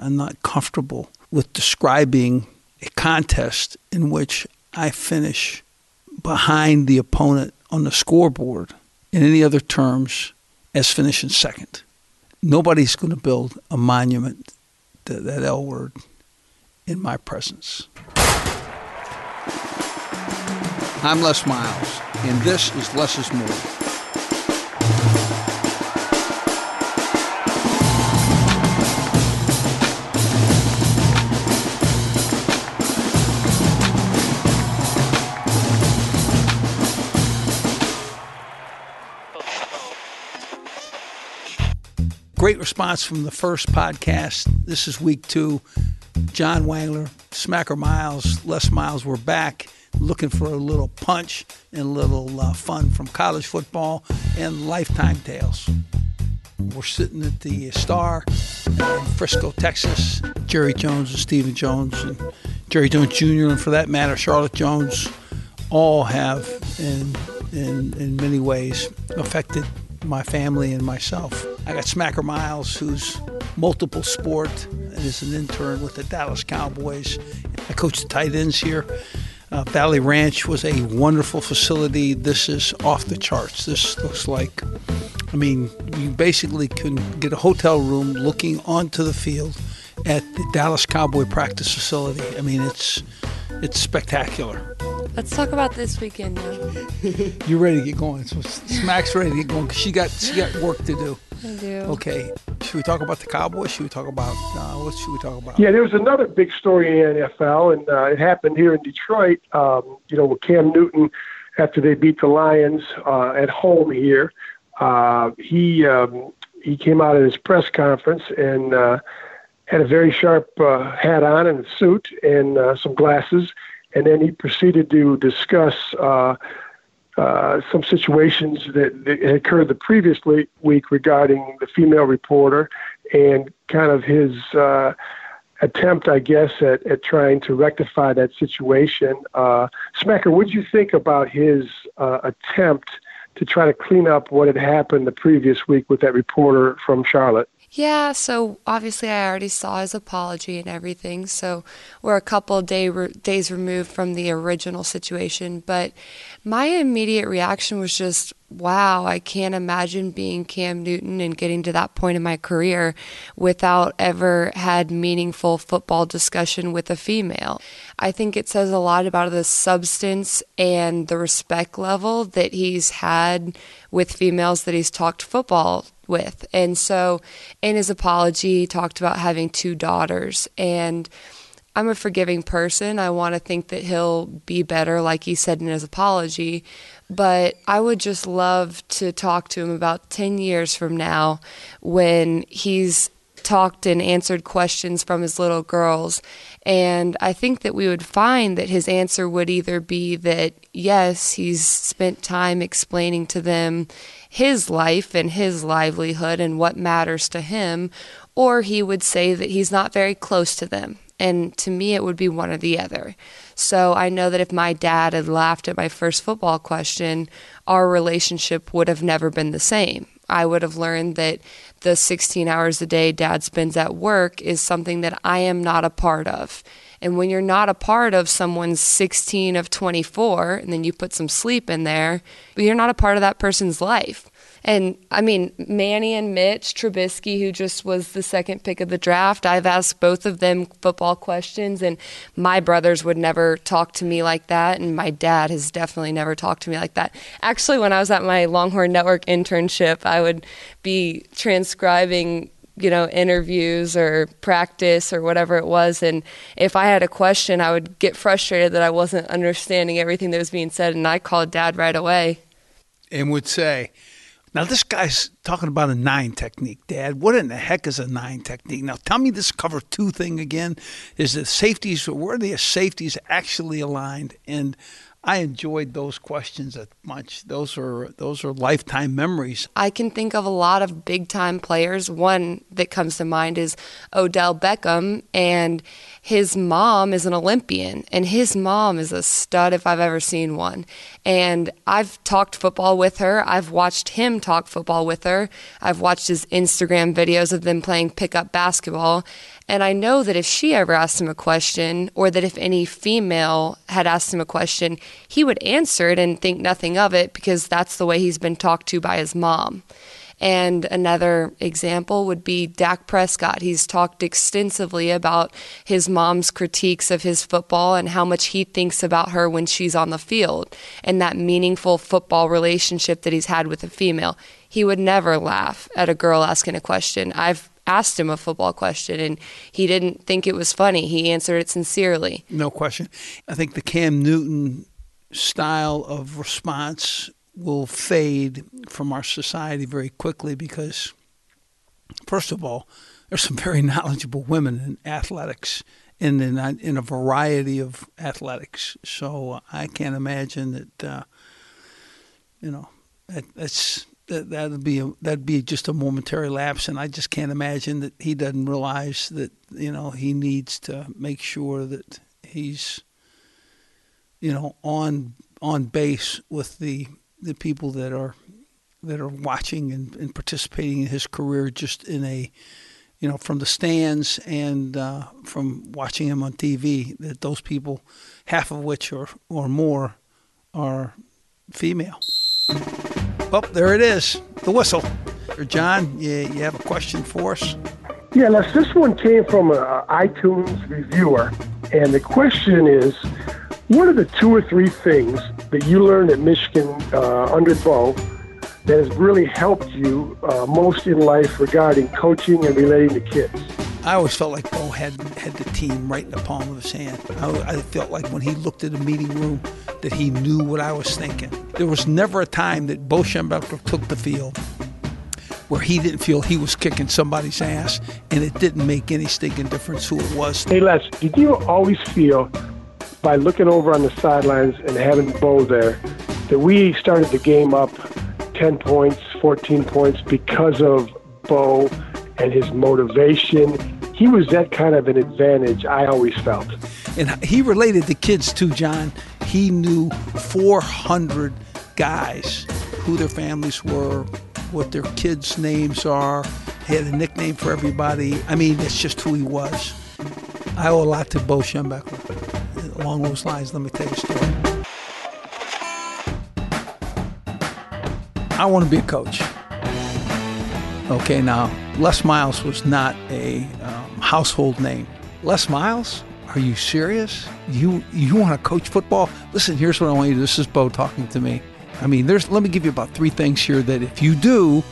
I'm not comfortable with describing a contest in which I finish behind the opponent on the scoreboard in any other terms as finishing second. Nobody's going to build a monument to that L word in my presence. I'm Les Miles, and this is Less is More. Great response from the first podcast. This is week two. John Wangler, Smacker Miles, Les Miles, we're back looking for a little punch and a little uh, fun from college football and lifetime tales. We're sitting at the Star in Frisco, Texas. Jerry Jones and Stephen Jones and Jerry Jones Jr. and for that matter Charlotte Jones all have in in, in many ways affected my family and myself. I got Smacker Miles, who's multiple sport and is an intern with the Dallas Cowboys. I coach the tight ends here. Uh, Valley Ranch was a wonderful facility. This is off the charts. This looks like, I mean, you basically can get a hotel room looking onto the field at the Dallas Cowboy practice facility. I mean, it's it's spectacular. Let's talk about this weekend now. You're ready to get going. So Smack's ready to get going because she got she got work to do. I do. Okay. Should we talk about the Cowboys? Should we talk about uh, what should we talk about? Yeah, there was another big story in the NFL, and uh, it happened here in Detroit. Um, you know, with Cam Newton after they beat the Lions uh, at home here, uh, he um, he came out at his press conference and uh, had a very sharp uh, hat on and a suit and uh, some glasses, and then he proceeded to discuss. Uh, uh, some situations that, that had occurred the previous week regarding the female reporter and kind of his uh, attempt, I guess, at, at trying to rectify that situation. Uh, Smacker, what did you think about his uh, attempt to try to clean up what had happened the previous week with that reporter from Charlotte? Yeah, so obviously I already saw his apology and everything. So we're a couple day re- days removed from the original situation, but my immediate reaction was just, wow, I can't imagine being Cam Newton and getting to that point in my career without ever had meaningful football discussion with a female. I think it says a lot about the substance and the respect level that he's had with females that he's talked football with. And so in his apology, he talked about having two daughters. And I'm a forgiving person. I want to think that he'll be better, like he said in his apology. But I would just love to talk to him about 10 years from now when he's talked and answered questions from his little girls. And I think that we would find that his answer would either be that, yes, he's spent time explaining to them his life and his livelihood and what matters to him, or he would say that he's not very close to them. And to me, it would be one or the other. So I know that if my dad had laughed at my first football question, our relationship would have never been the same. I would have learned that the 16 hours a day dad spends at work is something that I am not a part of. And when you're not a part of someone's 16 of 24, and then you put some sleep in there, but you're not a part of that person's life. And I mean, Manny and Mitch Trubisky, who just was the second pick of the draft, I've asked both of them football questions, and my brothers would never talk to me like that, and my dad has definitely never talked to me like that. Actually, when I was at my Longhorn Network internship, I would be transcribing you know, interviews or practice or whatever it was. And if I had a question, I would get frustrated that I wasn't understanding everything that was being said. And I called dad right away. And would say, now this guy's talking about a nine technique, Dad. What in the heck is a nine technique? Now tell me this cover two thing again. Is the safeties where are the safeties actually aligned? And I enjoyed those questions a much. Those are those are lifetime memories. I can think of a lot of big time players. One that comes to mind is Odell Beckham, and his mom is an Olympian, and his mom is a stud if I've ever seen one. And I've talked football with her. I've watched him talk football with her. I've watched his Instagram videos of them playing pickup basketball. And I know that if she ever asked him a question, or that if any female had asked him a question, he would answer it and think nothing of it because that's the way he's been talked to by his mom. And another example would be Dak Prescott. He's talked extensively about his mom's critiques of his football and how much he thinks about her when she's on the field and that meaningful football relationship that he's had with a female. He would never laugh at a girl asking a question. I've asked him a football question and he didn't think it was funny. He answered it sincerely. No question. I think the Cam Newton style of response will fade from our society very quickly because, first of all, there's some very knowledgeable women in athletics and in, in a variety of athletics. So I can't imagine that, uh, you know, that, that's that that'd be a, that'd be just a momentary lapse, and I just can't imagine that he doesn't realize that you know he needs to make sure that he's you know on on base with the the people that are that are watching and, and participating in his career just in a you know from the stands and uh, from watching him on TV that those people half of which or or more are female. Well, there it is, the whistle. Or, John, you, you have a question for us? Yeah, Les, this one came from an iTunes reviewer, and the question is, what are the two or three things that you learned at Michigan uh, under Bo that has really helped you uh, most in life regarding coaching and relating to kids? I always felt like Bo had had the team right in the palm of his hand. I, I, felt like when he looked at the meeting room that he knew what I was thinking. There was never a time that Bo Schembechler took the field where he didn't feel he was kicking somebody's ass, and it didn't make any stinking difference who it was. Hey, Les, did you always feel by looking over on the sidelines and having Bo there that we started the game up 10 points, 14 points because of Bo and his motivation. He was that kind of an advantage, I always felt. And he related to kids too, John. He knew 400 guys, who their families were, what their kids' names are. He had a nickname for everybody. I mean, it's just who he was. I owe a lot to Bo Schembechler. Along those lines, let me tell you a story. I want to be a coach. Okay, now Les Miles was not a um, household name. Les Miles? Are you serious? You you want to coach football? Listen, here's what I want you to do. This is Bo talking to me. I mean, there's let me give you about three things here that if you do,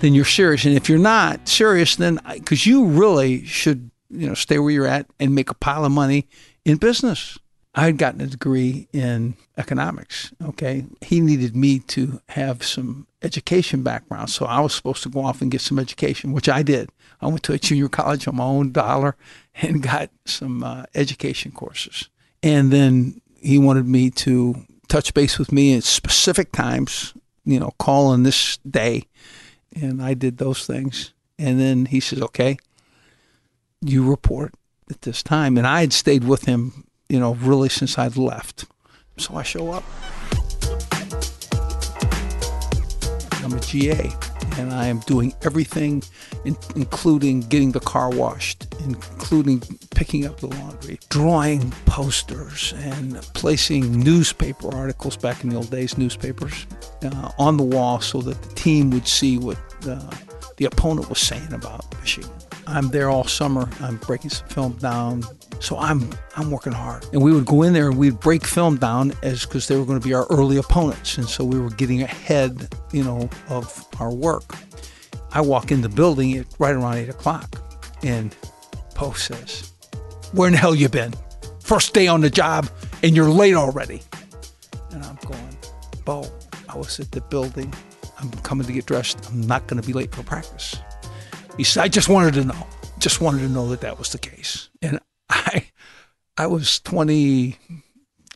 then you're serious, and if you're not serious, then because you really should, you know, stay where you're at and make a pile of money in business. I had gotten a degree in economics. Okay. He needed me to have some education background. So I was supposed to go off and get some education, which I did. I went to a junior college on my own dollar and got some uh, education courses. And then he wanted me to touch base with me at specific times, you know, call on this day. And I did those things. And then he says, okay, you report at this time. And I had stayed with him you know, really since I'd left. So I show up. I'm a GA and I am doing everything, in, including getting the car washed, including picking up the laundry, drawing posters, and placing newspaper articles back in the old days, newspapers, uh, on the wall so that the team would see what uh, the opponent was saying about Michigan. I'm there all summer. I'm breaking some film down, so I'm I'm working hard, and we would go in there and we'd break film down as because they were going to be our early opponents, and so we were getting ahead, you know, of our work. I walk in the building at right around eight o'clock, and Bo says, "Where in the hell you been? First day on the job, and you're late already." And I'm going, Bo, I was at the building. I'm coming to get dressed. I'm not going to be late for practice. He said, "I just wanted to know." Just wanted to know that that was the case. I was 20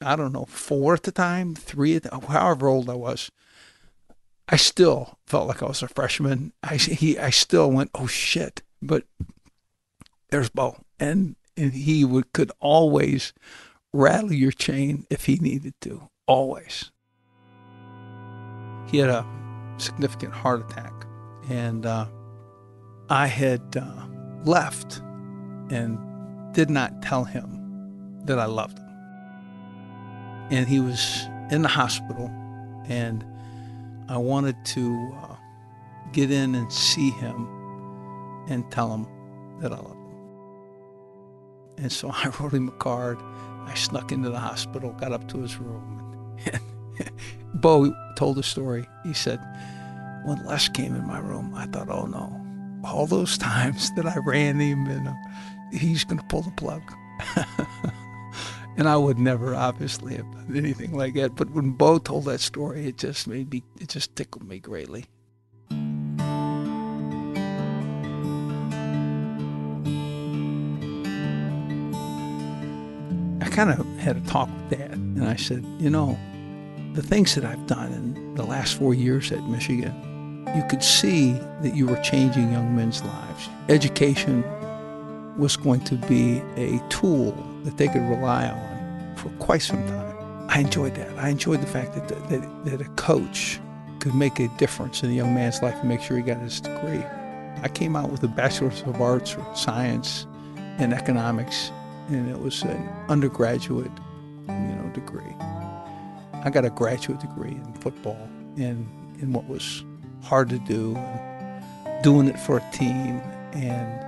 I don't know, 4 at the time, 3 at the, however old I was. I still felt like I was a freshman. I he I still went, "Oh shit." But there's Bo and and he would could always rattle your chain if he needed to, always. He had a significant heart attack and uh, I had uh, left and did not tell him that I loved him. And he was in the hospital, and I wanted to uh, get in and see him and tell him that I loved him. And so I wrote him a card. I snuck into the hospital, got up to his room, and, Bo told the story. He said, When Les came in my room, I thought, oh no, all those times that I ran him and uh, he's going to pull the plug. And I would never, obviously, have done anything like that. But when Bo told that story, it just made me, it just tickled me greatly. I kind of had a talk with Dad, and I said, you know, the things that I've done in the last four years at Michigan, you could see that you were changing young men's lives. Education was going to be a tool that they could rely on for quite some time. I enjoyed that. I enjoyed the fact that, that, that a coach could make a difference in a young man's life and make sure he got his degree. I came out with a Bachelor's of Arts or Science in Economics, and it was an undergraduate, you know, degree. I got a graduate degree in football and in what was hard to do, doing it for a team, and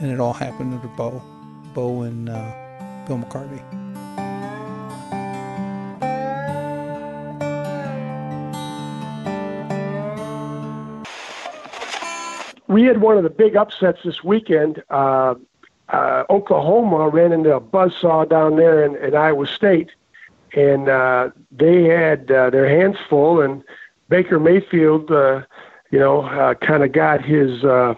and it all happened under Bo, And uh, Bill McCartney. We had one of the big upsets this weekend. Uh, uh, Oklahoma ran into a buzzsaw down there in, in Iowa State, and uh, they had uh, their hands full. And Baker Mayfield, uh, you know, uh, kind of got his. Uh,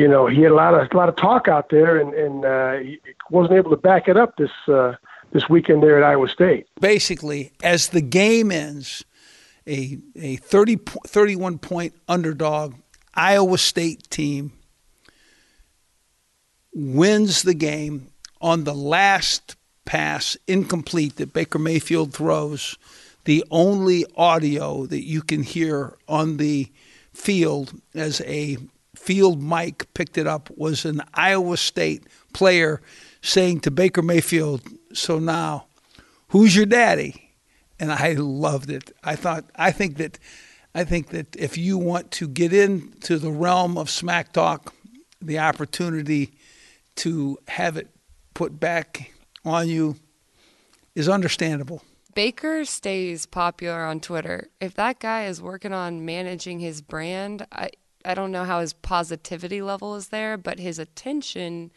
you know, he had a lot of a lot of talk out there, and and uh, he wasn't able to back it up this uh, this weekend there at Iowa State. Basically, as the game ends, a a 30, 31 point underdog Iowa State team wins the game on the last pass incomplete that Baker Mayfield throws. The only audio that you can hear on the field as a field Mike picked it up was an Iowa State player saying to Baker Mayfield, "So now, who's your daddy?" And I loved it. I thought I think that I think that if you want to get into the realm of smack talk, the opportunity to have it put back on you is understandable. Baker stays popular on Twitter. If that guy is working on managing his brand, I I don't know how his positivity level is there, but his attention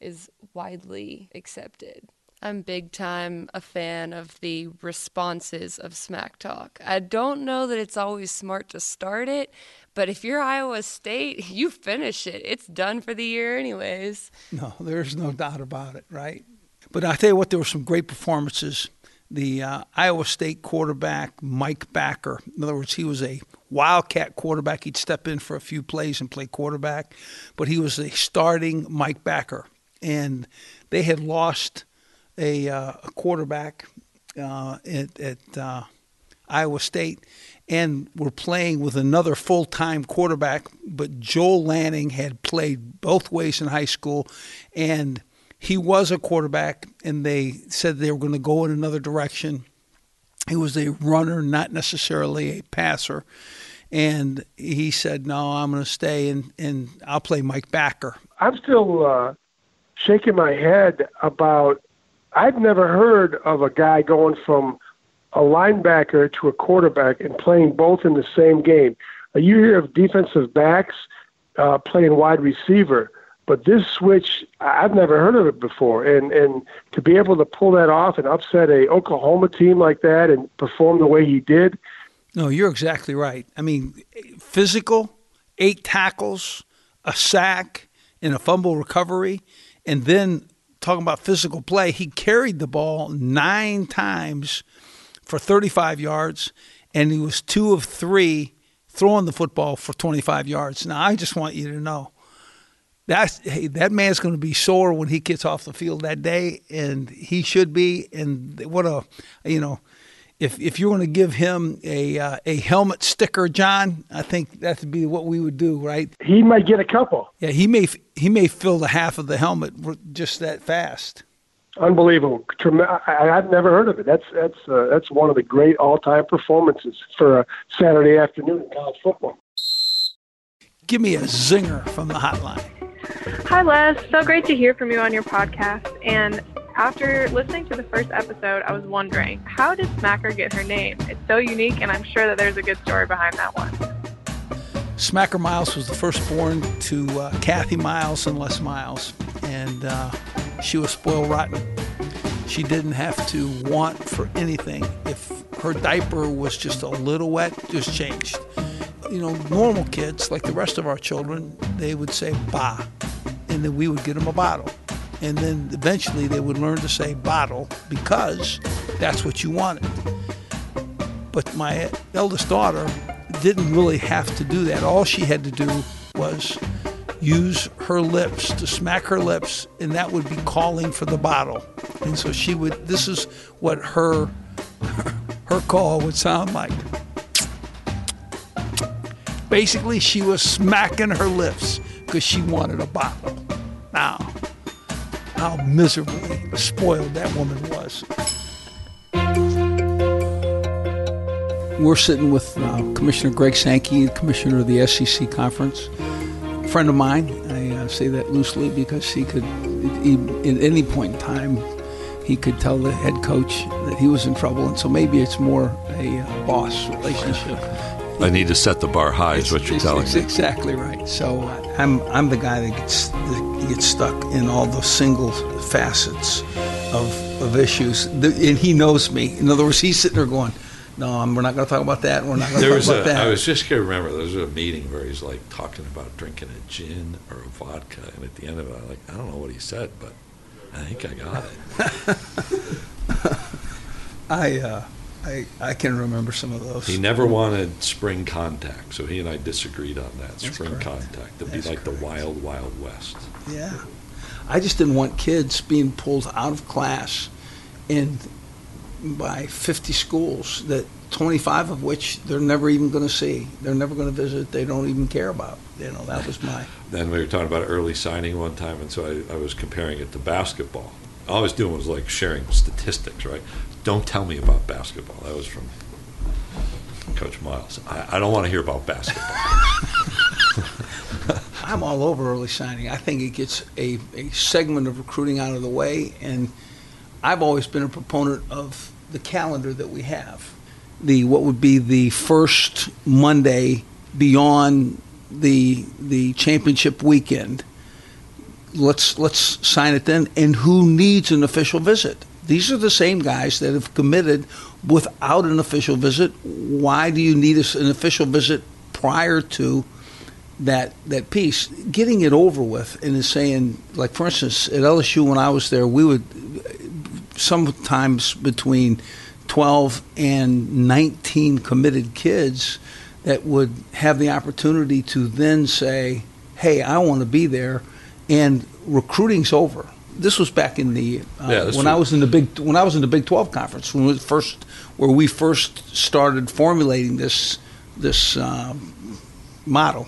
is widely accepted. I'm big time a fan of the responses of Smack Talk. I don't know that it's always smart to start it, but if you're Iowa State, you finish it. It's done for the year, anyways. No, there's no doubt about it, right? But I tell you what, there were some great performances. The uh, Iowa State quarterback, Mike Backer, in other words, he was a wildcat quarterback. He'd step in for a few plays and play quarterback, but he was a starting Mike Backer. And they had lost a, uh, a quarterback uh, at, at uh, Iowa State and were playing with another full time quarterback. But Joel Lanning had played both ways in high school, and he was a quarterback, and they said they were going to go in another direction. He was a runner, not necessarily a passer. And he said, No, I'm going to stay and, and I'll play Mike Backer. I'm still uh, shaking my head about I've never heard of a guy going from a linebacker to a quarterback and playing both in the same game. You hear of defensive backs uh, playing wide receiver, but this switch, I've never heard of it before. And and to be able to pull that off and upset a Oklahoma team like that and perform the way he did. No, you're exactly right. I mean, physical, eight tackles, a sack, and a fumble recovery, and then talking about physical play, he carried the ball nine times for 35 yards, and he was two of three throwing the football for 25 yards. Now, I just want you to know that's hey, that man's going to be sore when he gets off the field that day, and he should be. And what a you know, if if you're going to give him a uh, a helmet sticker, John, I think that'd be what we would do, right? He might get a couple. Yeah, he may he may fill the half of the helmet just that fast. Unbelievable! I, have never heard of it. That's that's uh, that's one of the great all-time performances for a Saturday afternoon in college football. Give me a zinger from the hotline. Hi, Les. So great to hear from you on your podcast. And after listening to the first episode, I was wondering, how did Smacker get her name? It's so unique, and I'm sure that there's a good story behind that one. Smacker Miles was the firstborn to uh, Kathy Miles and Les Miles, and uh, she was spoiled rotten. She didn't have to want for anything. If her diaper was just a little wet, just changed. You know, normal kids, like the rest of our children, they would say ba, and then we would get them a bottle and then eventually they would learn to say bottle because that's what you wanted. But my eldest daughter didn't really have to do that. All she had to do was use her lips to smack her lips, and that would be calling for the bottle. And so she would. This is what her her call would sound like. Basically, she was smacking her lips because she wanted a bottle. Now, how miserably spoiled that woman was. We're sitting with uh, Commissioner Greg Sankey, Commissioner of the SEC Conference. A friend of mine, I uh, say that loosely because he could, he, at any point in time, he could tell the head coach that he was in trouble, and so maybe it's more a uh, boss relationship. I need to set the bar high, is what you're it's, telling it's me. Exactly right. So uh, I'm I'm the guy that gets that gets stuck in all the single facets of of issues, and he knows me. In other words, he's sitting there going. No, we're not going to talk about that. We're not going to talk about a, that. I was just going to remember there was a meeting where he's like talking about drinking a gin or a vodka, and at the end of it, I'm like, I don't know what he said, but I think I got it. I uh, I, I can remember some of those. He never wanted spring contact, so he and I disagreed on that. That's spring correct. contact. That'd That's be like correct. the wild, wild west. Yeah. I just didn't want kids being pulled out of class in by 50 schools that 25 of which they're never even going to see. They're never going to visit. They don't even care about. You know, that was my. Then we were talking about early signing one time, and so I, I was comparing it to basketball. All I was doing was like sharing statistics, right? Don't tell me about basketball. That was from Coach Miles. I, I don't want to hear about basketball. I'm all over early signing. I think it gets a, a segment of recruiting out of the way, and I've always been a proponent of the calendar that we have. The what would be the first Monday beyond the the championship weekend. Let's let's sign it then. And who needs an official visit? These are the same guys that have committed without an official visit. Why do you need an official visit prior to that that piece? Getting it over with and saying, like for instance, at LSU when I was there, we would sometimes between 12 and 19 committed kids that would have the opportunity to then say, "Hey, I want to be there," and recruiting's over. This was back in the uh, Yeah, when true. I was in the big when I was in the Big 12 conference when we first where we first started formulating this this um, model.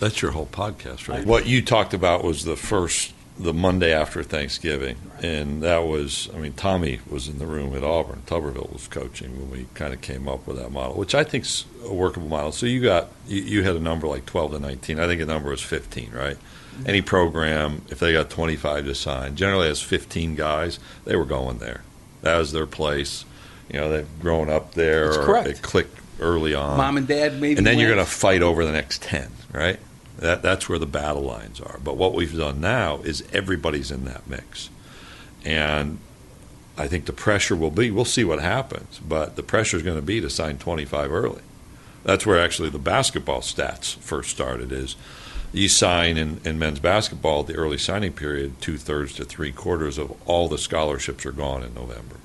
That's your whole podcast, right? What you talked about was the first, the Monday after Thanksgiving, and that was, I mean, Tommy was in the room at Auburn. Tuberville was coaching when we kind of came up with that model, which I think's a workable model. So you got, you, you had a number like 12 to 19. I think the number was 15, right? Any program, if they got 25 to sign, generally has 15 guys, they were going there. That was their place. You know, they've grown up there, That's or correct. it clicked early on Mom and Dad maybe. and then you're going to fight over the next 10 right that, that's where the battle lines are. But what we've done now is everybody's in that mix. And i think the pressure will be we'll see what happens but the pressure is going to be to sign 25 early. That's where actually the basketball stats first started is you sign in, in men's basketball the early signing period two-thirds to three-quarters of all the scholarships are gone in november.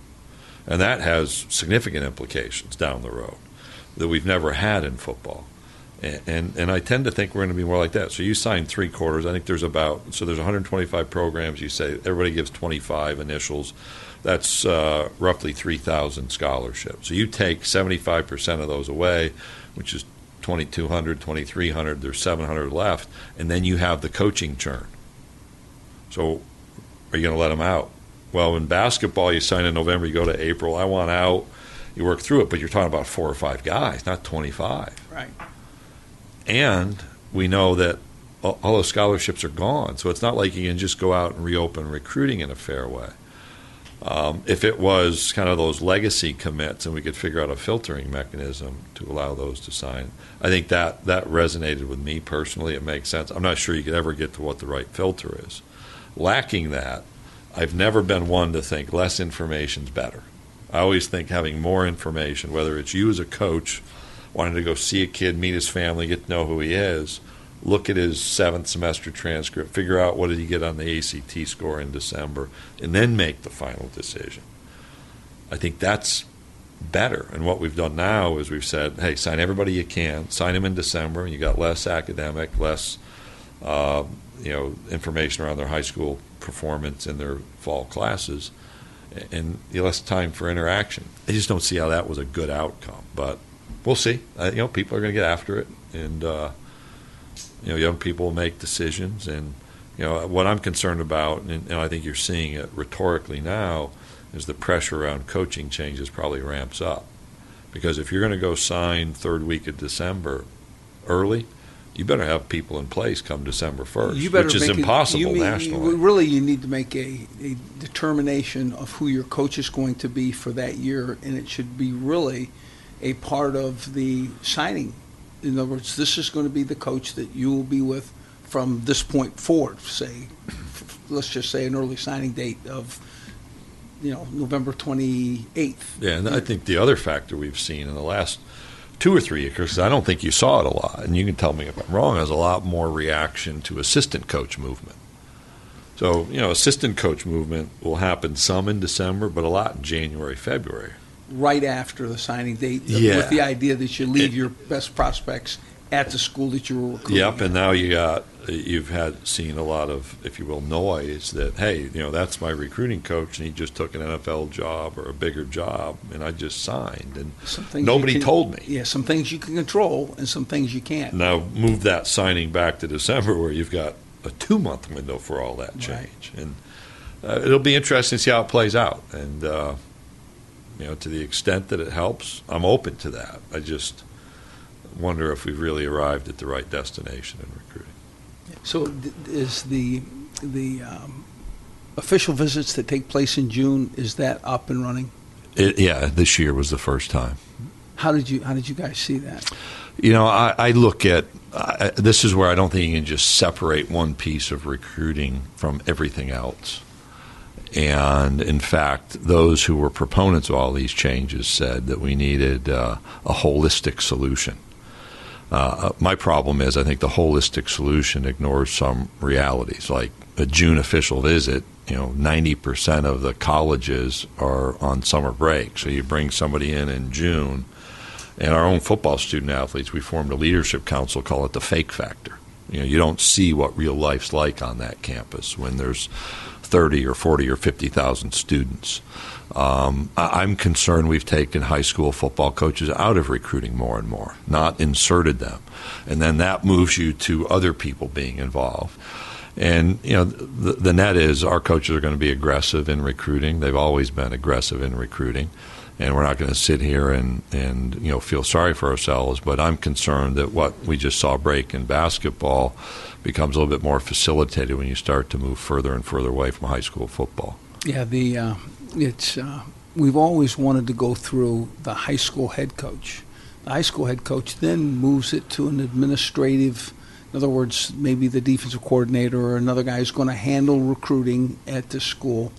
And that has significant implications down the road that we've never had in football. And, and, I tend to think we're going to be more like that. So you sign three quarters. I think there's about so there's 125 programs. You say everybody gives 25 initials. That's uh, roughly 3,000 scholarships. So you take 75 percent of those away, which is 2,200, 2,300. There's 700 left, and then you have the coaching churn. So are you going to let them out? Well, in basketball, you sign in November, you go to April. I want out. You work through it, but you're talking about four or five guys, not 25. Right. And we know that all those scholarships are gone. So it's not like you can just go out and reopen recruiting in a fair way. Um, if it was kind of those legacy commits and we could figure out a filtering mechanism to allow those to sign, I think that, that resonated with me personally. It makes sense. I'm not sure you could ever get to what the right filter is. Lacking that, I've never been one to think less information is better. I always think having more information, whether it's you as a coach wanting to go see a kid, meet his family, get to know who he is, look at his seventh semester transcript, figure out what did he get on the ACT score in December, and then make the final decision. I think that's better. And what we've done now is we've said, hey, sign everybody you can, sign them in December, and you got less academic, less uh, you know information around their high school performance in their fall classes, and less time for interaction. I just don't see how that was a good outcome, but we'll see. Uh, you know, people are going to get after it, and uh, you know, young people make decisions. And you know, what I'm concerned about, and, and I think you're seeing it rhetorically now, is the pressure around coaching changes probably ramps up. Because if you're going to go sign third week of December early, you better have people in place come December 1st, which is impossible nationally. You, really, you need to make a, a determination of who your coach is going to be for that year, and it should be really a part of the signing. In other words, this is going to be the coach that you will be with from this point forward. Say, let's just say an early signing date of, you know, November twenty eighth. Yeah, and I think the other factor we've seen in the last two or three years, because I don't think you saw it a lot, and you can tell me if I'm wrong, is a lot more reaction to assistant coach movement. So, you know, assistant coach movement will happen some in December, but a lot in January, February right after the signing date Yeah. with the idea that you leave your best prospects at the school that you were recruiting. Yep, and now you got you've had seen a lot of, if you will, noise that hey, you know, that's my recruiting coach, and he just took an NFL job or a bigger job, and I just signed, and nobody can- told me. Yeah, some things you can control and some things you can't. Now move that signing back to December, where you've got a two month window for all that Right. change, and uh, it'll be interesting to see how it plays out, and. Uh, you know, to the extent that it helps, I'm open to that. I just wonder if we've really arrived at the right destination in recruiting. So is the the um, official visits that take place in June is that up and running? It, yeah, this year was the first time. How did you how did you guys see that? You know, I, I look at I, this is where I don't think you can just separate one piece of recruiting from everything else. And in fact, those who were proponents of all these changes said that we needed uh, a holistic solution. Uh, my problem is, I think the holistic solution ignores some realities, like a June official visit. You know, ninety percent of the colleges are on summer break, so you bring somebody in in June. And our own football student athletes, we formed a leadership council, call it the fake factor. You know, you don't see what real life's like on that campus when there's 30 or 40 or 50,000 students. Um, I'm concerned we've taken high school football coaches out of recruiting more and more, not inserted them. And then that moves you to other people being involved. And, you know, the, the net is our coaches are going to be aggressive in recruiting. They've always been aggressive in recruiting. And we're not going to sit here and, and, you know, feel sorry for ourselves. But I'm concerned that what we just saw break in basketball becomes a little bit more facilitated when you start to move further and further away from high school football. Yeah, the uh, it's uh, we've always wanted to go through the high school head coach. The high school head coach then moves it to an administrative. In other words, maybe the defensive coordinator or another guy is going to handle recruiting at the school.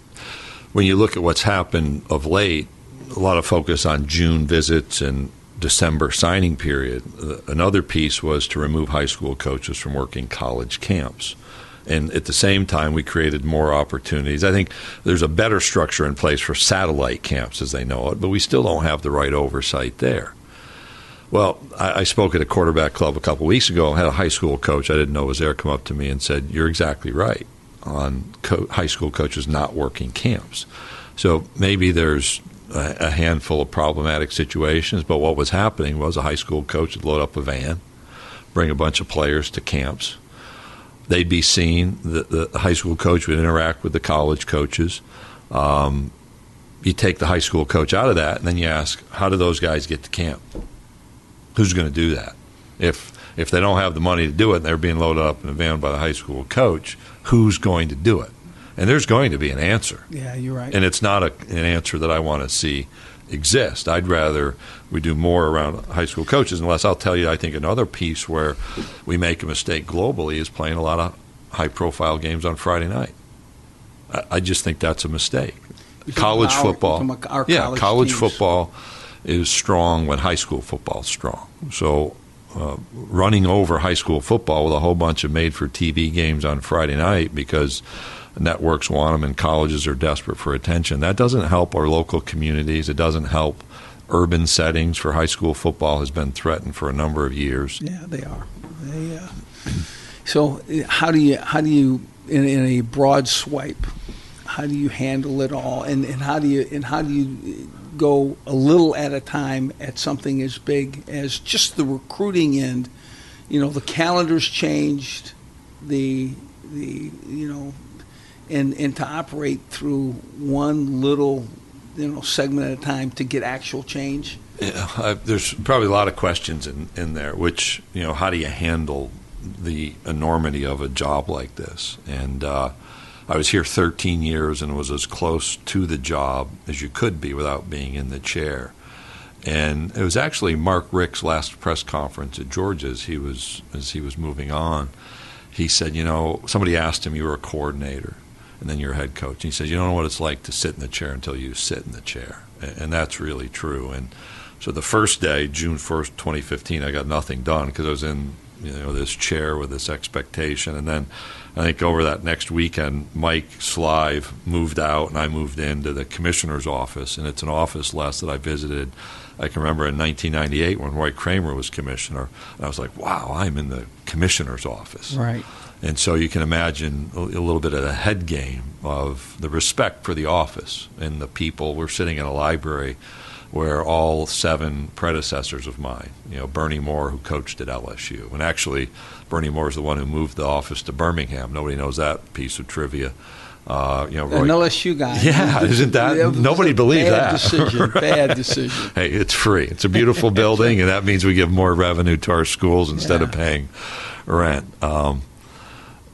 When you look at what's happened of late, a lot of focus on June visits and December signing period. Another piece was to remove high school coaches from working college camps. And at the same time, we created more opportunities. I think there's a better structure in place for satellite camps as they know it, but we still don't have the right oversight there. Well, I, I spoke at a quarterback club a couple weeks ago. I had a high school coach I didn't know was there come up to me and said, "You're exactly right on co- high school coaches not working camps." So maybe there's a, a handful of problematic situations, but what was happening was a high school coach would load up a van, bring a bunch of players to camps. They'd be seen. The, the high school coach would interact with the college coaches. Um, you take the high school coach out of that, and then you ask, how do those guys get to camp? Who's going to do that? If if they don't have the money to do it, and they're being loaded up in a van by the high school coach, who's going to do it? And there's going to be an answer. Yeah, you're right. And it's not a, an answer that I want to see exist. I'd rather we do more around high school coaches, unless I'll tell you, I think another piece where we make a mistake globally is playing a lot of high profile games on Friday night. I, I just think that's a mistake. College our- football. you're talking about our yeah, college college football is strong when high school football is strong. So uh, running over high school football with a whole bunch of made for TV games on Friday night because networks want them and colleges are desperate for attention. That doesn't help our local communities. It doesn't help urban settings for high school football has been threatened for a number of years. Yeah, they are. They, uh, so how do you how do you in, in a broad swipe? How do you handle it all, and, and how do you and how do you go a little at a time at something as big as just the recruiting end? You know, the calendar's changed, the the you know, and and to operate through one little you know segment at a time to get actual change. Yeah, I, there's probably a lot of questions in, in there, which, you know, how do you handle the enormity of a job like this? And uh, I was here 13 years and was as close to the job as you could be without being in the chair. And it was actually Mark Richt's last press conference at Georgia's. He was as he was moving on. He said, you know, somebody asked him, you were a coordinator, and then you're a head coach. And he said, you don't know what it's like to sit in the chair until you sit in the chair, and, and that's really true. And so the first day, June 1st, 2015, I got nothing done because I was in you know this chair with this expectation. And then I think over that next weekend, Mike Slive moved out and I moved into the commissioner's office. And it's an office less that I visited. I can remember in 1998 when Roy Kramer was commissioner. And I was like, wow, I'm in the commissioner's office. Right. And so you can imagine a, a little bit of the head game of the respect for the office and the people. We're sitting in a library where all seven predecessors of mine, you know, Bernie Moore, who coached at LSU, and actually Bernie Moore is the one who moved the office to Birmingham. Nobody knows that piece of trivia. Uh, you know, An Roy- LSU guy. Yeah, isn't that- nobody believes bad that. Decision, bad decision. hey, it's free. It's a beautiful building, and that means we give more revenue to our schools instead of paying rent. Um,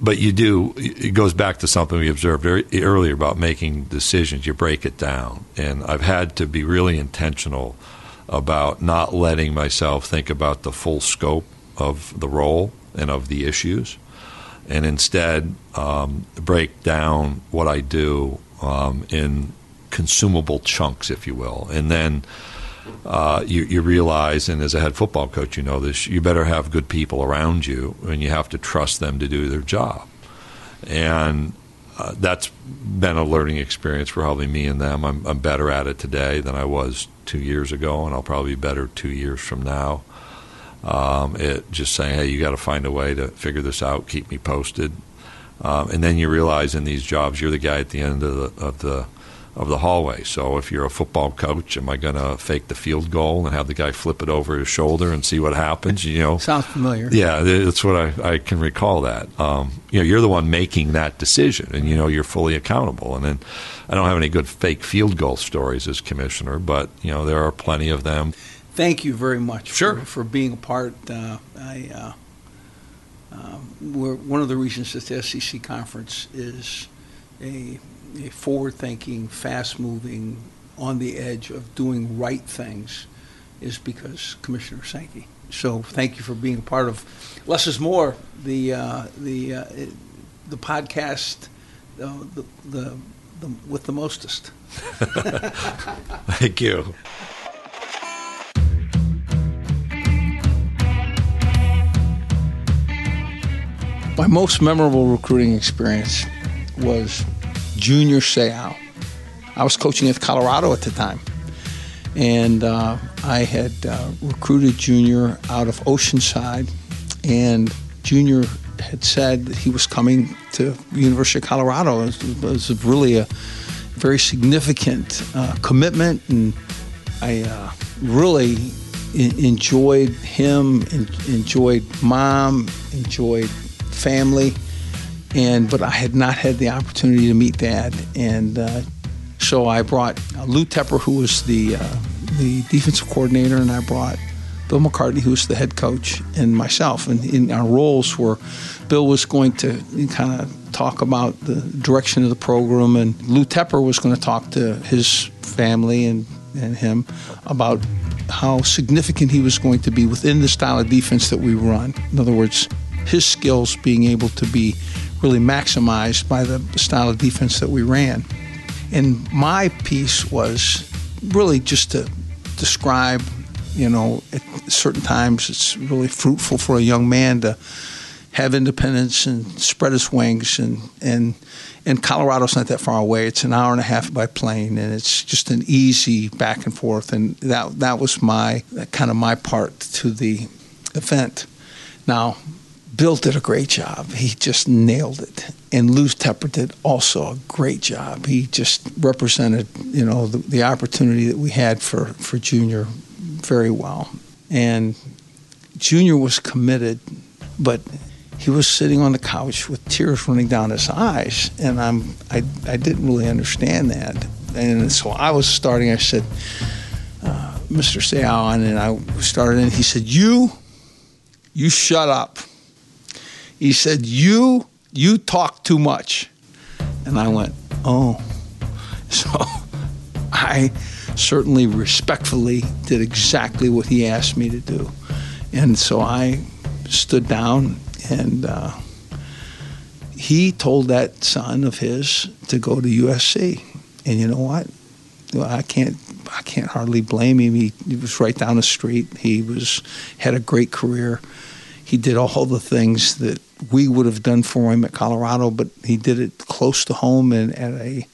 but you do. It goes back to something we observed earlier about making decisions. You break it down, and I've had to be really intentional about not letting myself think about the full scope of the role and of the issues, and instead um, break down what I do um, in consumable chunks, if you will, and then uh, you, you realize, and as a head football coach, you know this, you better have good people around you, and you have to trust them to do their job. And uh, that's been a learning experience for probably me and them. I'm, I'm better at it today than I was two years ago, and I'll probably be better two years from now. Um, it just saying, hey, you got to find a way to figure this out. Keep me posted. Um, and then you realize in these jobs, you're the guy at the end of the of the of the hallway. So if you're a football coach, am I going to fake the field goal and have the guy flip it over his shoulder and see what happens? You know, Sounds familiar. yeah, that's what I, I can recall that. Um, you know, you're the one making that decision, and you know you're fully accountable. And then I don't have any good fake field goal stories as commissioner, but you know there are plenty of them. Thank you very much Sure. for, for being a part. Uh, I, uh, um, we're, one of the reasons that the SEC conference is a forward-thinking, fast-moving, on the edge of doing right things is because Commissioner Sankey. So thank you for being a part of Less is More, the uh, the uh, it- the podcast, uh, the, the the with the mostest. Thank you. My most memorable recruiting experience was Junior Seau. I was coaching at Colorado at the time, and uh, I had uh, recruited Junior out of Oceanside, and Junior had said that he was coming to University of Colorado. It was, really a very significant uh, commitment, and I uh, really enjoyed him, enjoyed mom, enjoyed family, and but I had not had the opportunity to meet Dad, and uh, so I brought Lou Tepper, who was the uh, the defensive coordinator, and I brought Bill McCartney, who was the head coach, and myself. And in our roles were, Bill was going to kind of talk about the direction of the program, and Lou Tepper was going to talk to his family and, and him about how significant he was going to be within the style of defense that we run. In other words, his skills being able to be really maximized by the style of defense that we ran. And my piece was really just to describe, you know, at certain times it's really fruitful for a young man to have independence and spread his wings and and and Colorado's not that far away. It's an hour and a half by plane, and it's just an easy back and forth. And that that was my kind of my part to the event. Now, Bill did a great job. He just nailed it, and Lou Tepper did also a great job. He just represented, you know, the, the opportunity that we had for for Junior very well. And Junior was committed, but he was sitting on the couch with tears running down his eyes, and I'm I, I didn't really understand that, and so I was starting. I said, uh, "Mr. Seau," and I started, and he said, "You, you shut up." He said, "You, you talk too much," and I went, "Oh," so I certainly respectfully did exactly what he asked me to do, and so I stood down and uh, he told that son of his to go to USC. And you know what? I can't I can't hardly blame him. He, he was right down the street. He was had a great career. He did all the things that we would have done for him at Colorado, but he did it close to home and at a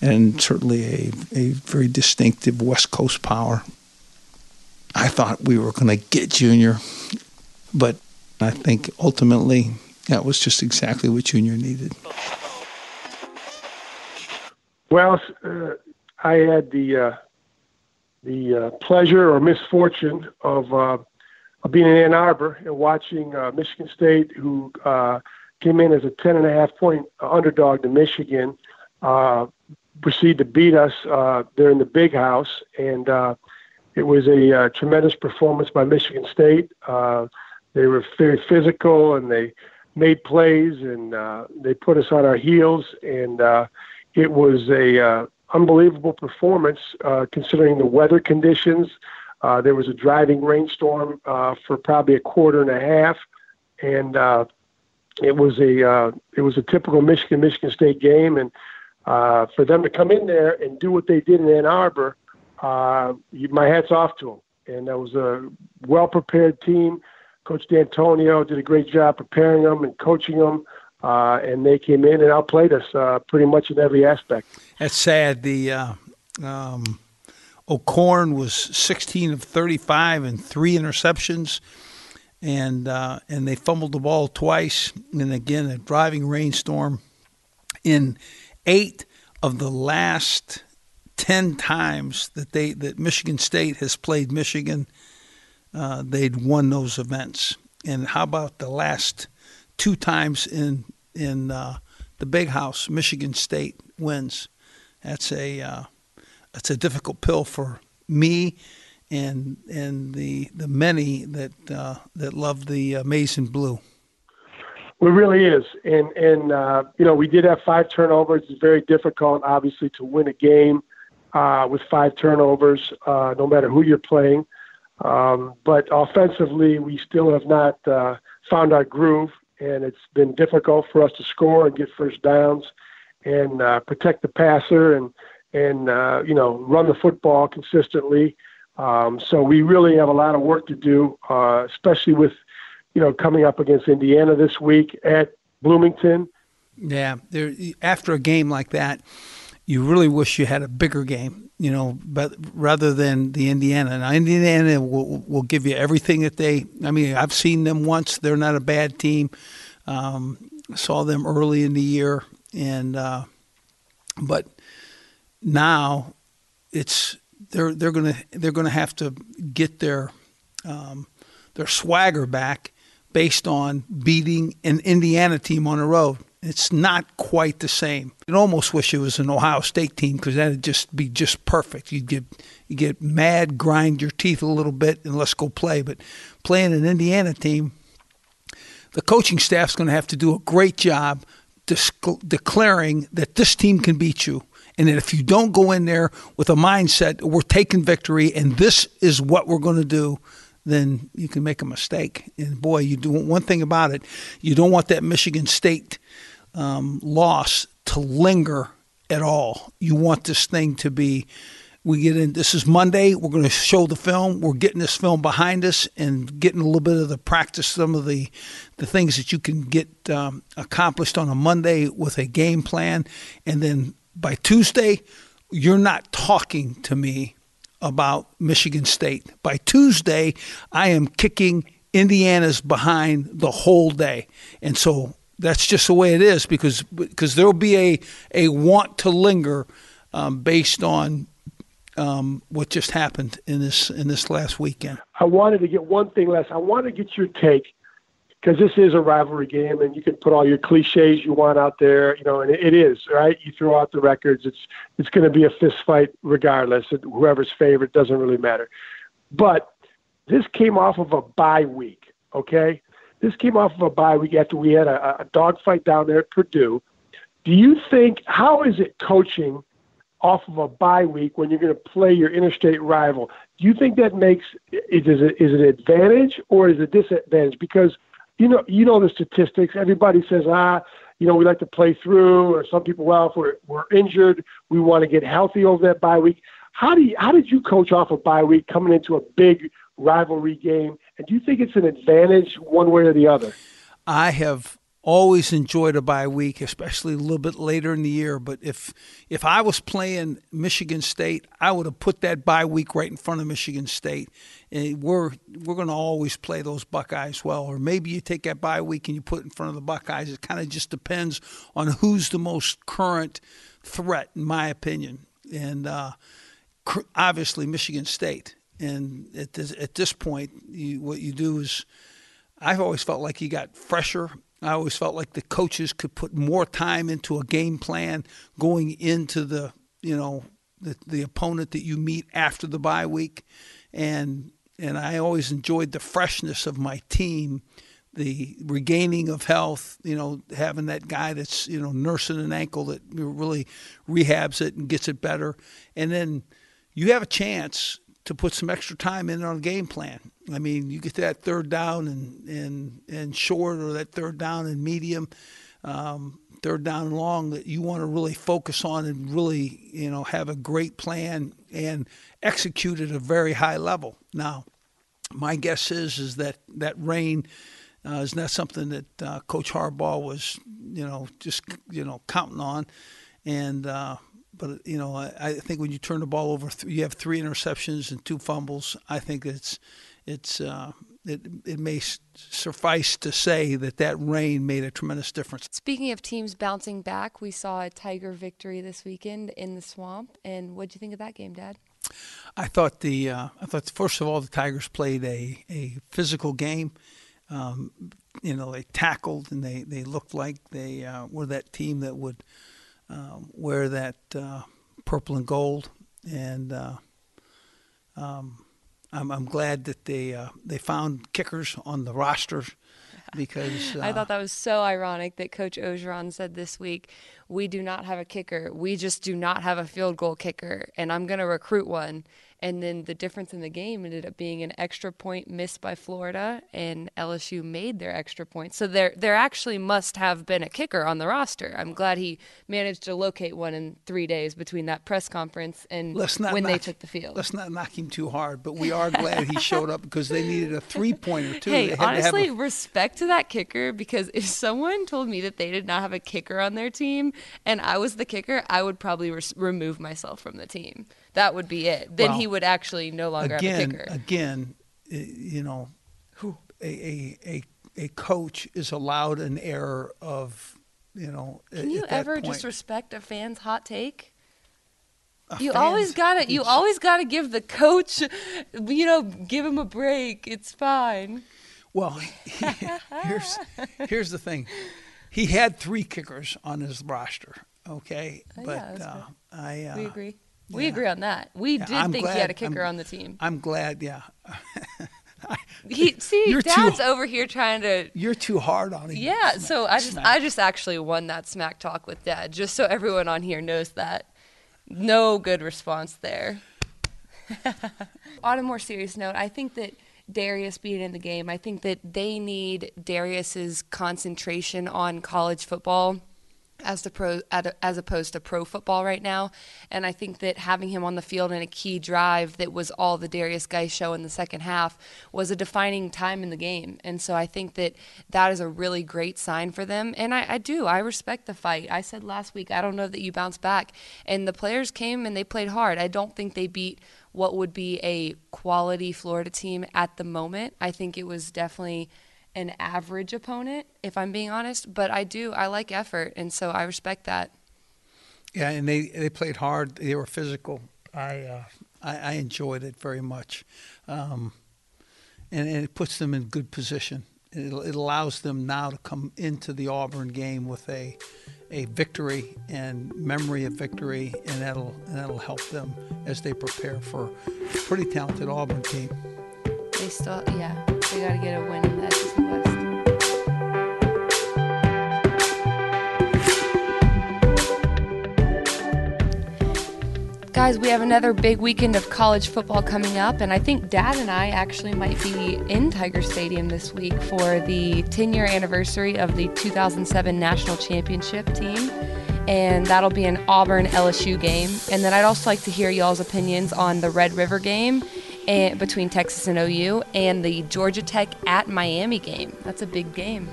and certainly a, a very distinctive West Coast power. I thought we were going to get Junior, but I think ultimately that was just exactly what Junior needed. Well, uh, I had the uh, the uh, pleasure or misfortune of, uh, of being in Ann Arbor and watching uh, Michigan State, who uh, came in as a ten and a half point underdog to Michigan, proceed to beat us there in the Big House, and it was a tremendous performance by Michigan State. They were very physical and they made plays and uh, they put us on our heels. And uh, it was a uh, unbelievable performance uh, considering the weather conditions. Uh, there was a driving rainstorm uh, for probably a quarter and a half, and uh, it was a uh, it was a typical Michigan Michigan State game. And uh, for them to come in there and do what they did in Ann Arbor, uh, my hats off to them. And that was a well prepared team. Coach D'Antonio did a great job preparing them and coaching them. Uh, and they came in and outplayed us uh, pretty much in every aspect. That's sad. The uh, um, O'Korn was 16 of 35 and three interceptions, and uh, and they fumbled the ball twice. And again, a driving rainstorm. In eight of the last 10 times that they that Michigan State has played Michigan, uh, they'd won those events. And how about the last two times in in uh, the Big House, Michigan State wins? That's a that's a difficult pill for me and and the the many that uh, that love the maize and blue. Well, it really is, and and uh, you know we did have five turnovers. It's very difficult, obviously, to win a game uh, with five turnovers, uh, no matter who you're playing. Um, but offensively, we still have not uh, found our groove, and it's been difficult for us to score and get first downs and uh, protect the passer and and uh, you know run the football consistently. Um, so we really have a lot of work to do, uh, especially with you know coming up against Indiana this week at Bloomington. Yeah, there after a game like that you really wish you had a bigger game, you know, but rather than the Indiana. Now, Indiana will, will give you everything that they. I mean, I've seen them once. They're not a bad team. Um, saw them early in the year, and uh, but now it's they're they're gonna they're gonna have to get their um, their swagger back based on beating an Indiana team on the road. It's not quite the same. You'd almost wish it was an Ohio State team because that'd just be just perfect. You'd get you get mad, grind your teeth a little bit, and let's go play. But playing an Indiana team, the coaching staff's going to have to do a great job declaring that this team can beat you. And if you don't go in there with a mindset, we're taking victory and this is what we're going to do, then you can make a mistake. And boy, you do one thing about it. You don't want that Michigan State um, loss to linger at all. You want this thing to be. We get in. This is Monday. We're going to show the film. We're getting this film behind us and getting a little bit of the practice, some of the the things that you can get um, accomplished on a Monday with a game plan, and then by Tuesday, you're not talking to me about Michigan State. By Tuesday, I am kicking Indiana's behind the whole day. And so that's just the way it is because because there'll be a, a want to linger um, based on um, what just happened in this in this last weekend. I wanted to get one thing Les. I want to get your take because this is a rivalry game, and you can put all your cliches you want out there. You know, and it is right. You throw out the records. It's it's going to be a fist fight regardless. Whoever's favorite doesn't really matter. But this came off of a bye week. Okay, this came off of a bye week after we had a, a dogfight down there at Purdue. Do you think how is it coaching off of a bye week when you're going to play your interstate rival? Do you think that makes is it is it an advantage or is it a disadvantage? Because you know, you know the statistics. Everybody says, ah, you know, we like to play through, or some people, well, if we're, we're injured, we want to get healthy over that bye week. How do you, how did you coach off a bye week coming into a big rivalry game? And do you think it's an advantage one way or the other? I have always enjoyed a bye week, especially a little bit later in the year. But if if I was playing Michigan State, I would have put that bye week right in front of Michigan State. And we're we're going to always play those Buckeyes well. Or maybe you take that bye week and you put it in front of the Buckeyes. It kind of just depends on who's the most current threat, in my opinion. And uh, obviously Michigan State. And at this, at this point, you, what you do is, I've always felt like you got fresher I always felt like the coaches could put more time into a game plan going into the you know the the opponent that you meet after the bye week, and and I always enjoyed the freshness of my team, the regaining of health. You know, having that guy that's you know nursing an ankle that really rehabs it and gets it better, and then you have a chance to put some extra time in on game plan. I mean, you get that third down and and and short, or that third down and medium, um, third down and long that you want to really focus on and really you know have a great plan and execute at a very high level. Now, my guess is is that that rain. Uh, is not something that uh, Coach Harbaugh was, you know, just you know counting on, and uh, but you know, I, I, think when you turn the ball over, you have three interceptions and two fumbles. I think it's it's uh, it it may suffice to say that that rain made a tremendous difference. Speaking of teams bouncing back, we saw a Tiger victory this weekend in the swamp. And what do you think of that game, Dad? I thought the uh, I thought first of all the Tigers played a a physical game. Um, you know, they tackled and they, they looked like they uh, were that team that would um, wear that uh, purple and gold, and uh, um, I'm, I'm glad that they uh, they found kickers on the roster because I thought that was so ironic that Coach Orgeron said this week, "We do not have a kicker. We just do not have a field goal kicker, and I'm going to recruit one." And then the difference in the game ended up being an extra point missed by Florida, and LSU made their extra point. So there, there actually must have been a kicker on the roster. I'm glad he managed to locate one in three days between that press conference and when they took the field. Let's not knock him too hard, but we are glad he showed up because they needed a three pointer too. Hey, had to a- honestly, respect to that kicker because if someone told me that they did not have a kicker on their team and I was the kicker, I would probably res- remove myself from the team. That would be it. Then Well, he would actually no longer have a again, kicker. again, you know, a, a a a coach is allowed an error of, you know. Can at you that ever point. just respect a fan's hot take? A You always gotta. You always gotta give the coach, you know, give him a break. It's fine. Well, he, here's here's the thing. He had three kickers on his roster. Okay, Oh, yeah, but that's uh. I uh, we agree. We yeah. agree on that. We Yeah, did I'm think he had a kicker I'm- on the team. I'm glad. Yeah, He see, You're too- Dad's over here trying to you're too hard on him. Yeah, so I just Smack. I just actually won that smack talk with dad, just so everyone on here knows that. No good response there. on a more serious note, I think that Derrius being in the game, I think that they need Derrius's concentration on college football as the pro as opposed to pro football right now. And I think that having him on the field in a key drive that was all the Derrius Guice show in the second half was a defining time in the game. And so I think that that is a really great sign for them. And I, I do. I respect the fight. I said last week, I don't know that you bounce back. And the players came and they played hard. I don't think they beat what would be a quality Florida team at the moment. I think it was definitely an average opponent, if I'm being honest. But I do, I like effort, and so I respect that. Yeah, and they they played hard. They were physical. I uh, I, I enjoyed it very much, um, and, and it puts them in good position. It, it allows them now to come into the Auburn game with a a victory and memory of victory, and that'll and that'll help them as they prepare for a pretty talented Auburn team. They still, yeah, they got to get a win in. Guys, we have another big weekend of college football coming up, and I think Dad and I actually might be in Tiger Stadium this week for the 10 year anniversary of the 2007 National Championship team. And that'll be an Auburn LSU game. And then I'd also like to hear y'all's opinions on the Red River game and, between Texas and OU and the Georgia Tech at Miami game. That's a big game.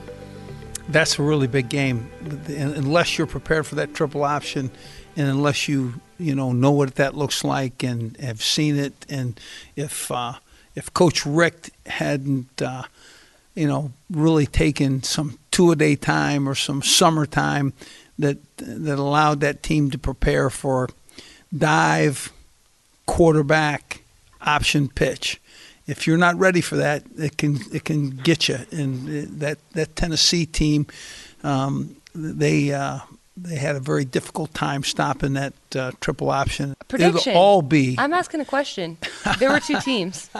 That's a really big game, unless you're prepared for that triple option, and unless you you know know what that looks like and have seen it, and if uh, if Coach Richt hadn't uh, you know really taken some two a day time or some summertime that that allowed that team to prepare for dive, quarterback, option pitch if you're not ready for that, it can it can get you. And that that Tennessee team, um, they uh, they had a very difficult time stopping that uh, triple option. Prediction. It'll all be. I'm asking a question. There were two teams.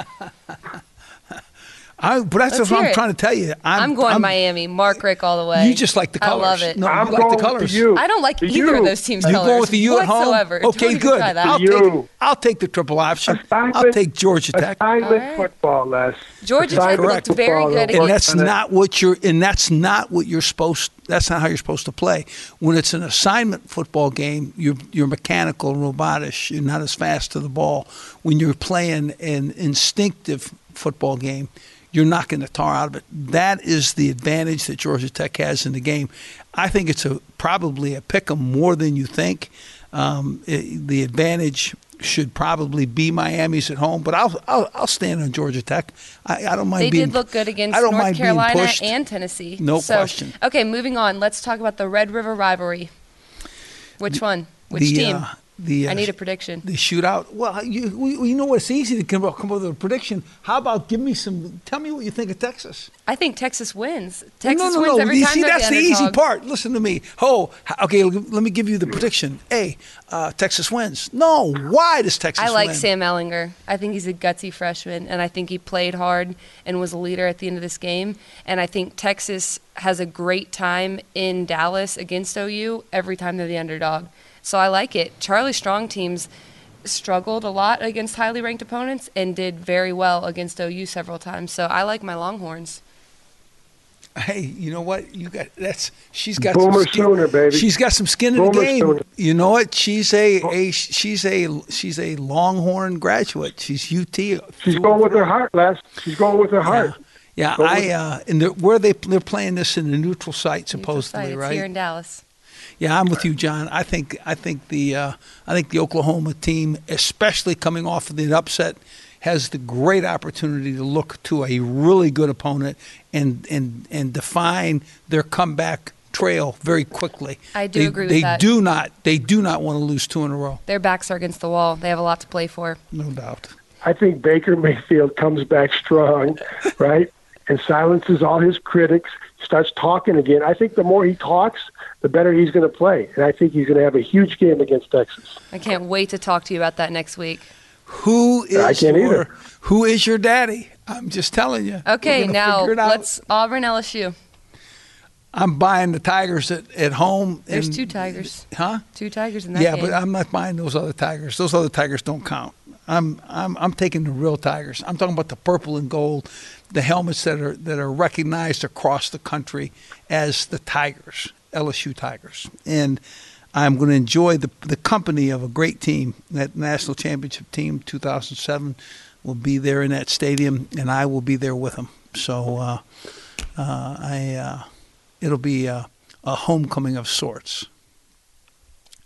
I, but that's Let's what I'm it. trying to tell you. I'm, I'm going Miami. Mark Richt all the way. You just like the colors. I love it. No, I'm you like going the colors. with you. I don't like To either you. of those teams' You colors going with the U at home? whatsoever. Okay, good. I'll take I'll take the triple option. I'll take Georgia Tech. Assignment All right. football, Les. Georgia Tech Assignment looked very good they'll and that's it. not what you're and that's not what you're supposed that's not how you're supposed to play when it's an assignment football game you're you're mechanical and robotish you're not as fast to the ball when you're playing an instinctive football game you're knocking the tar out of it that is the advantage that Georgia Tech has in the game I think it's a probably a pick 'em more than you think um, it, the advantage should probably be Miami's at home, but I'll I'll, I'll stand on Georgia Tech. I, I don't mind They being. did look good against I don't North Carolina and Tennessee. No So, question. Okay, moving on. Let's talk about the Red River rivalry. Which one? Which the, team? Uh, the uh, I need a prediction. the shootout. Well, you we, we know what it's easy to come up, come up with a prediction. How about give me some? Tell me what you think of Texas. I think Texas wins. Texas no, no, wins no. every you time see, that's the the easy part. Listen to me. Oh, okay. Let me give you the prediction. A, uh, Texas wins. No, why does Texas? I like win? Sam Ehlinger. I think he's a gutsy freshman, and I think he played hard and was a leader at the end of this game. And I think Texas has a great time in Dallas against OU every time they're the underdog. So I like it. Charlie Strong teams, struggled a lot against highly ranked opponents and did very well against OU several times. So I like my Longhorns. Hey, you know what? You got that's she's got Boomer some skin. Sooner, baby. She's got some skin in the game. Sooner. You know what? She's a, a she's a she's a Longhorn graduate. She's UT. She's going with her heart, Les. She's going with her heart. Yeah, Go I uh, and the, where they they're playing this in the neutral site Neutral supposedly, site. It's right? here in Dallas. Yeah, I'm with you, John. I think I think the uh, I think the Oklahoma team, especially coming off of the upset, has the great opportunity to look to a really good opponent and and and define their comeback trail very quickly. I do they, agree with they that. do not they do not want to lose two in a row, Their backs are against the wall. They have a lot to play for. no doubt. I think Baker Mayfield comes back strong, right? And silences all his critics, starts talking again. I think the more he talks, the better he's going to play. And I think he's going to have a huge game against Texas. I can't wait to talk to you about that next week. Who is I can't your either. Who is your daddy? I'm just telling you. Okay, now figure it out. let's Auburn LSU. I'm buying the Tigers at, at home. There's and- two Tigers. Huh? Two Tigers in that Yeah, game. but I'm not buying those other tigers. Those other tigers don't count. I'm I'm I'm taking the real tigers. I'm talking about the purple and gold, the helmets that are that are recognized across the country as the Tigers, LSU Tigers, and I'm going to enjoy the the company of a great team. That national championship team, 2007, will be there in that stadium, and I will be there with them. So uh, uh, I uh, it'll be a, a homecoming of sorts.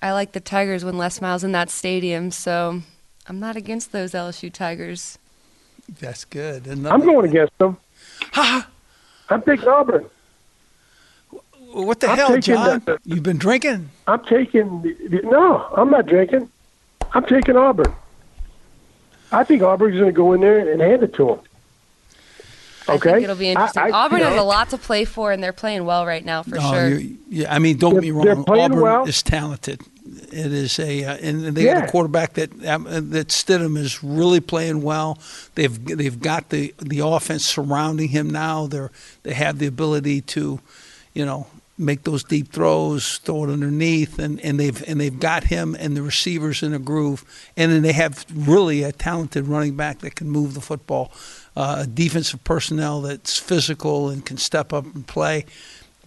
I like the Tigers when Les Miles in that stadium, so I'm not against those LSU Tigers. That's good. And I'm going against them. Ha! I'm taking Auburn. What the I'm hell, John? the- You've been drinking? I'm taking. No, I'm not drinking. I'm taking Auburn. I think Auburn's going to go in there and hand it to them. I Okay. think it'll be interesting. I- I- Auburn you has a lot to play for, and they're playing well right now for No, sure. you- yeah, I mean, don't get me They're- they're wrong. playing Auburn well. is talented. It is a, uh, and they got a quarterback that um, uh, that Stidham is really playing well. They've they've got the the offense surrounding him now. They're they have the ability to, you know, make those deep throws, throw it underneath, and, and they've and they've got him and the receivers in a groove, and then they have really a talented running back that can move the football, uh, a defensive personnel that's physical and can step up and play,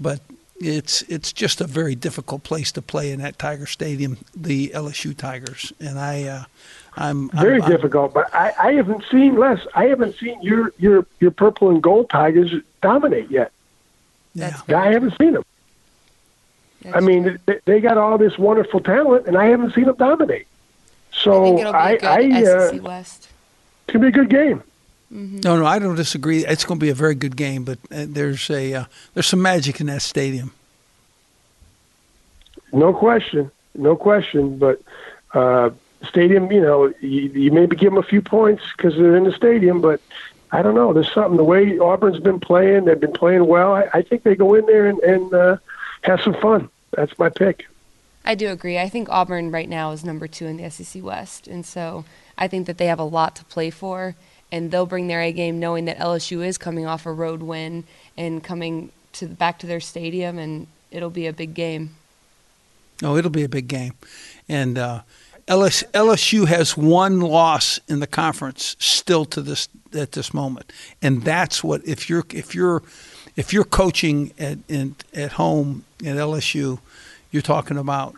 but it's it's just a very difficult place to play in that Tiger Stadium, the LSU Tigers, and I. Uh, I'm very I'm, I'm- difficult. But I, I haven't seen Les. I haven't seen your your your purple and gold Tigers dominate yet. yeah. I haven't seen them. I mean, they, they got all this wonderful talent, and I haven't seen them dominate. I So think it'll be I, a good I, uh, SEC West. it's gonna be a good game. No, no, I don't disagree. It's going to be a very good game, but uh, there's a uh, there's some magic in that stadium. No question, no question. But uh, stadium, you know, you, you maybe give them a few points because they're in the stadium, but I don't know. There's something the way Auburn's been playing. They've been playing well. I, I think they go in there and, and uh, have some fun. That's my pick. I do agree. I think Auburn right now is number two in the SEC West, and so I think that they have a lot to play for, and they'll bring their A game, knowing that LSU is coming off a road win and coming to back to their stadium, and it'll be a big game. No, it'll be a big game, and uh, LS, LSU has one loss in the conference still to this at this moment, and that's what if you're if you're if you're coaching at in, at home at LSU, you're talking about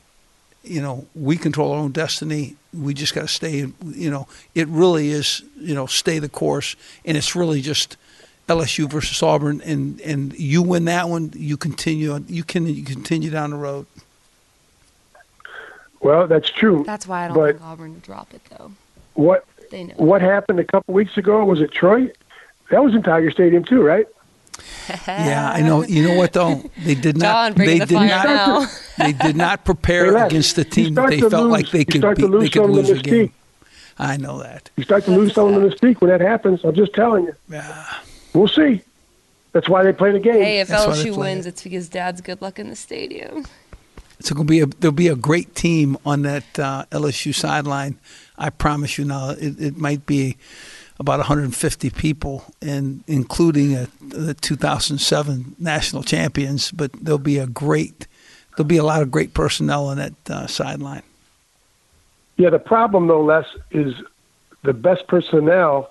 you know we control our own destiny. We just got to stay. You know, it really is you know stay the course, and it's really just. LSU versus Auburn, and, and you win that one, you continue you can you continue down the road. Well, that's true. That's why I don't But- think Auburn would drop it, though. What They know. what happened a couple weeks ago? Was it Troy? That was in Tiger Stadium too, right? Yeah, I know. You know what though? They did not. John, they the did not. now. They did not prepare Hey, against the team that they felt lose- like they could start be, they could some of the lose a game. mystique. I know that. You start to lose some of the mystique when that happens. I'm just telling you. Yeah. We'll see. That's why they play the game. Hey, if That's why LSU wins, it. it's because Dad's good luck in the stadium. It's going to be a there'll be a great team on that uh, LSU sideline. I promise you now. It, it might be about 150 people, and including a, the 2007 national champions. But there'll be a great there'll be a lot of great personnel on that uh, sideline. Yeah, the problem though, Les, is the best personnel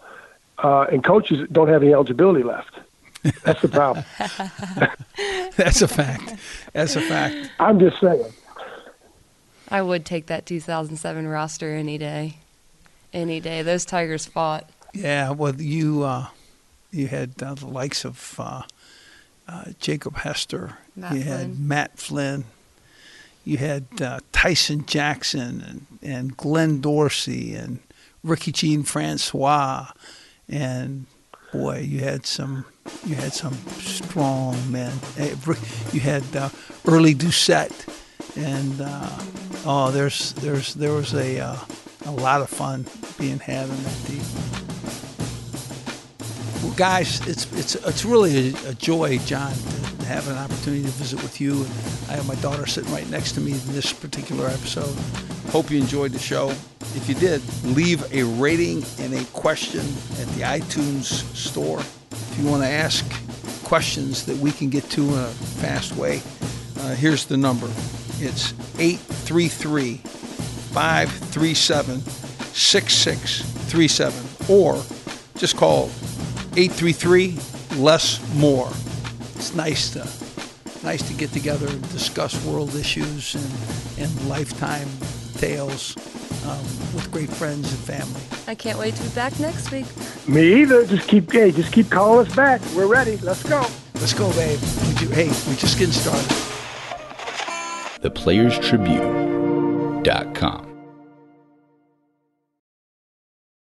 uh, and coaches don't have any eligibility left. That's the problem. That's a fact. That's a fact. I'm just saying. I would take that 2007 roster any day. Any day. Those Tigers fought. Yeah, well, you uh, you had uh, the likes of uh, uh, Jacob Hester. Matt you had Flynn. Matt Flynn. You had uh, Tyson Jackson and, and Glenn Dorsey and Ricky Jean Francois, and boy, you had some you had some strong men. Eh, You had uh, Early Doucet, and uh, oh, there's there's there was a uh, a lot of fun being had on that team. Well, guys, it's it's it's really a, a joy, John, to have an opportunity to visit with you. And I have my daughter sitting right next to me in this particular episode. Hope you enjoyed the show. If you did, leave a rating and a question at the iTunes store. If you want to ask questions that we can get to in a fast way, uh, here's the number. It's 833 537 6637 or just call 833 less more it's nice to nice to get together and discuss world issues and, and lifetime tales um, with great friends and family I can't wait to be back next week. Me either. Just keep, hey, just keep calling us back. We're ready. Let's go. let's go babe we do, hey we're just getting started theplayerstribune.com.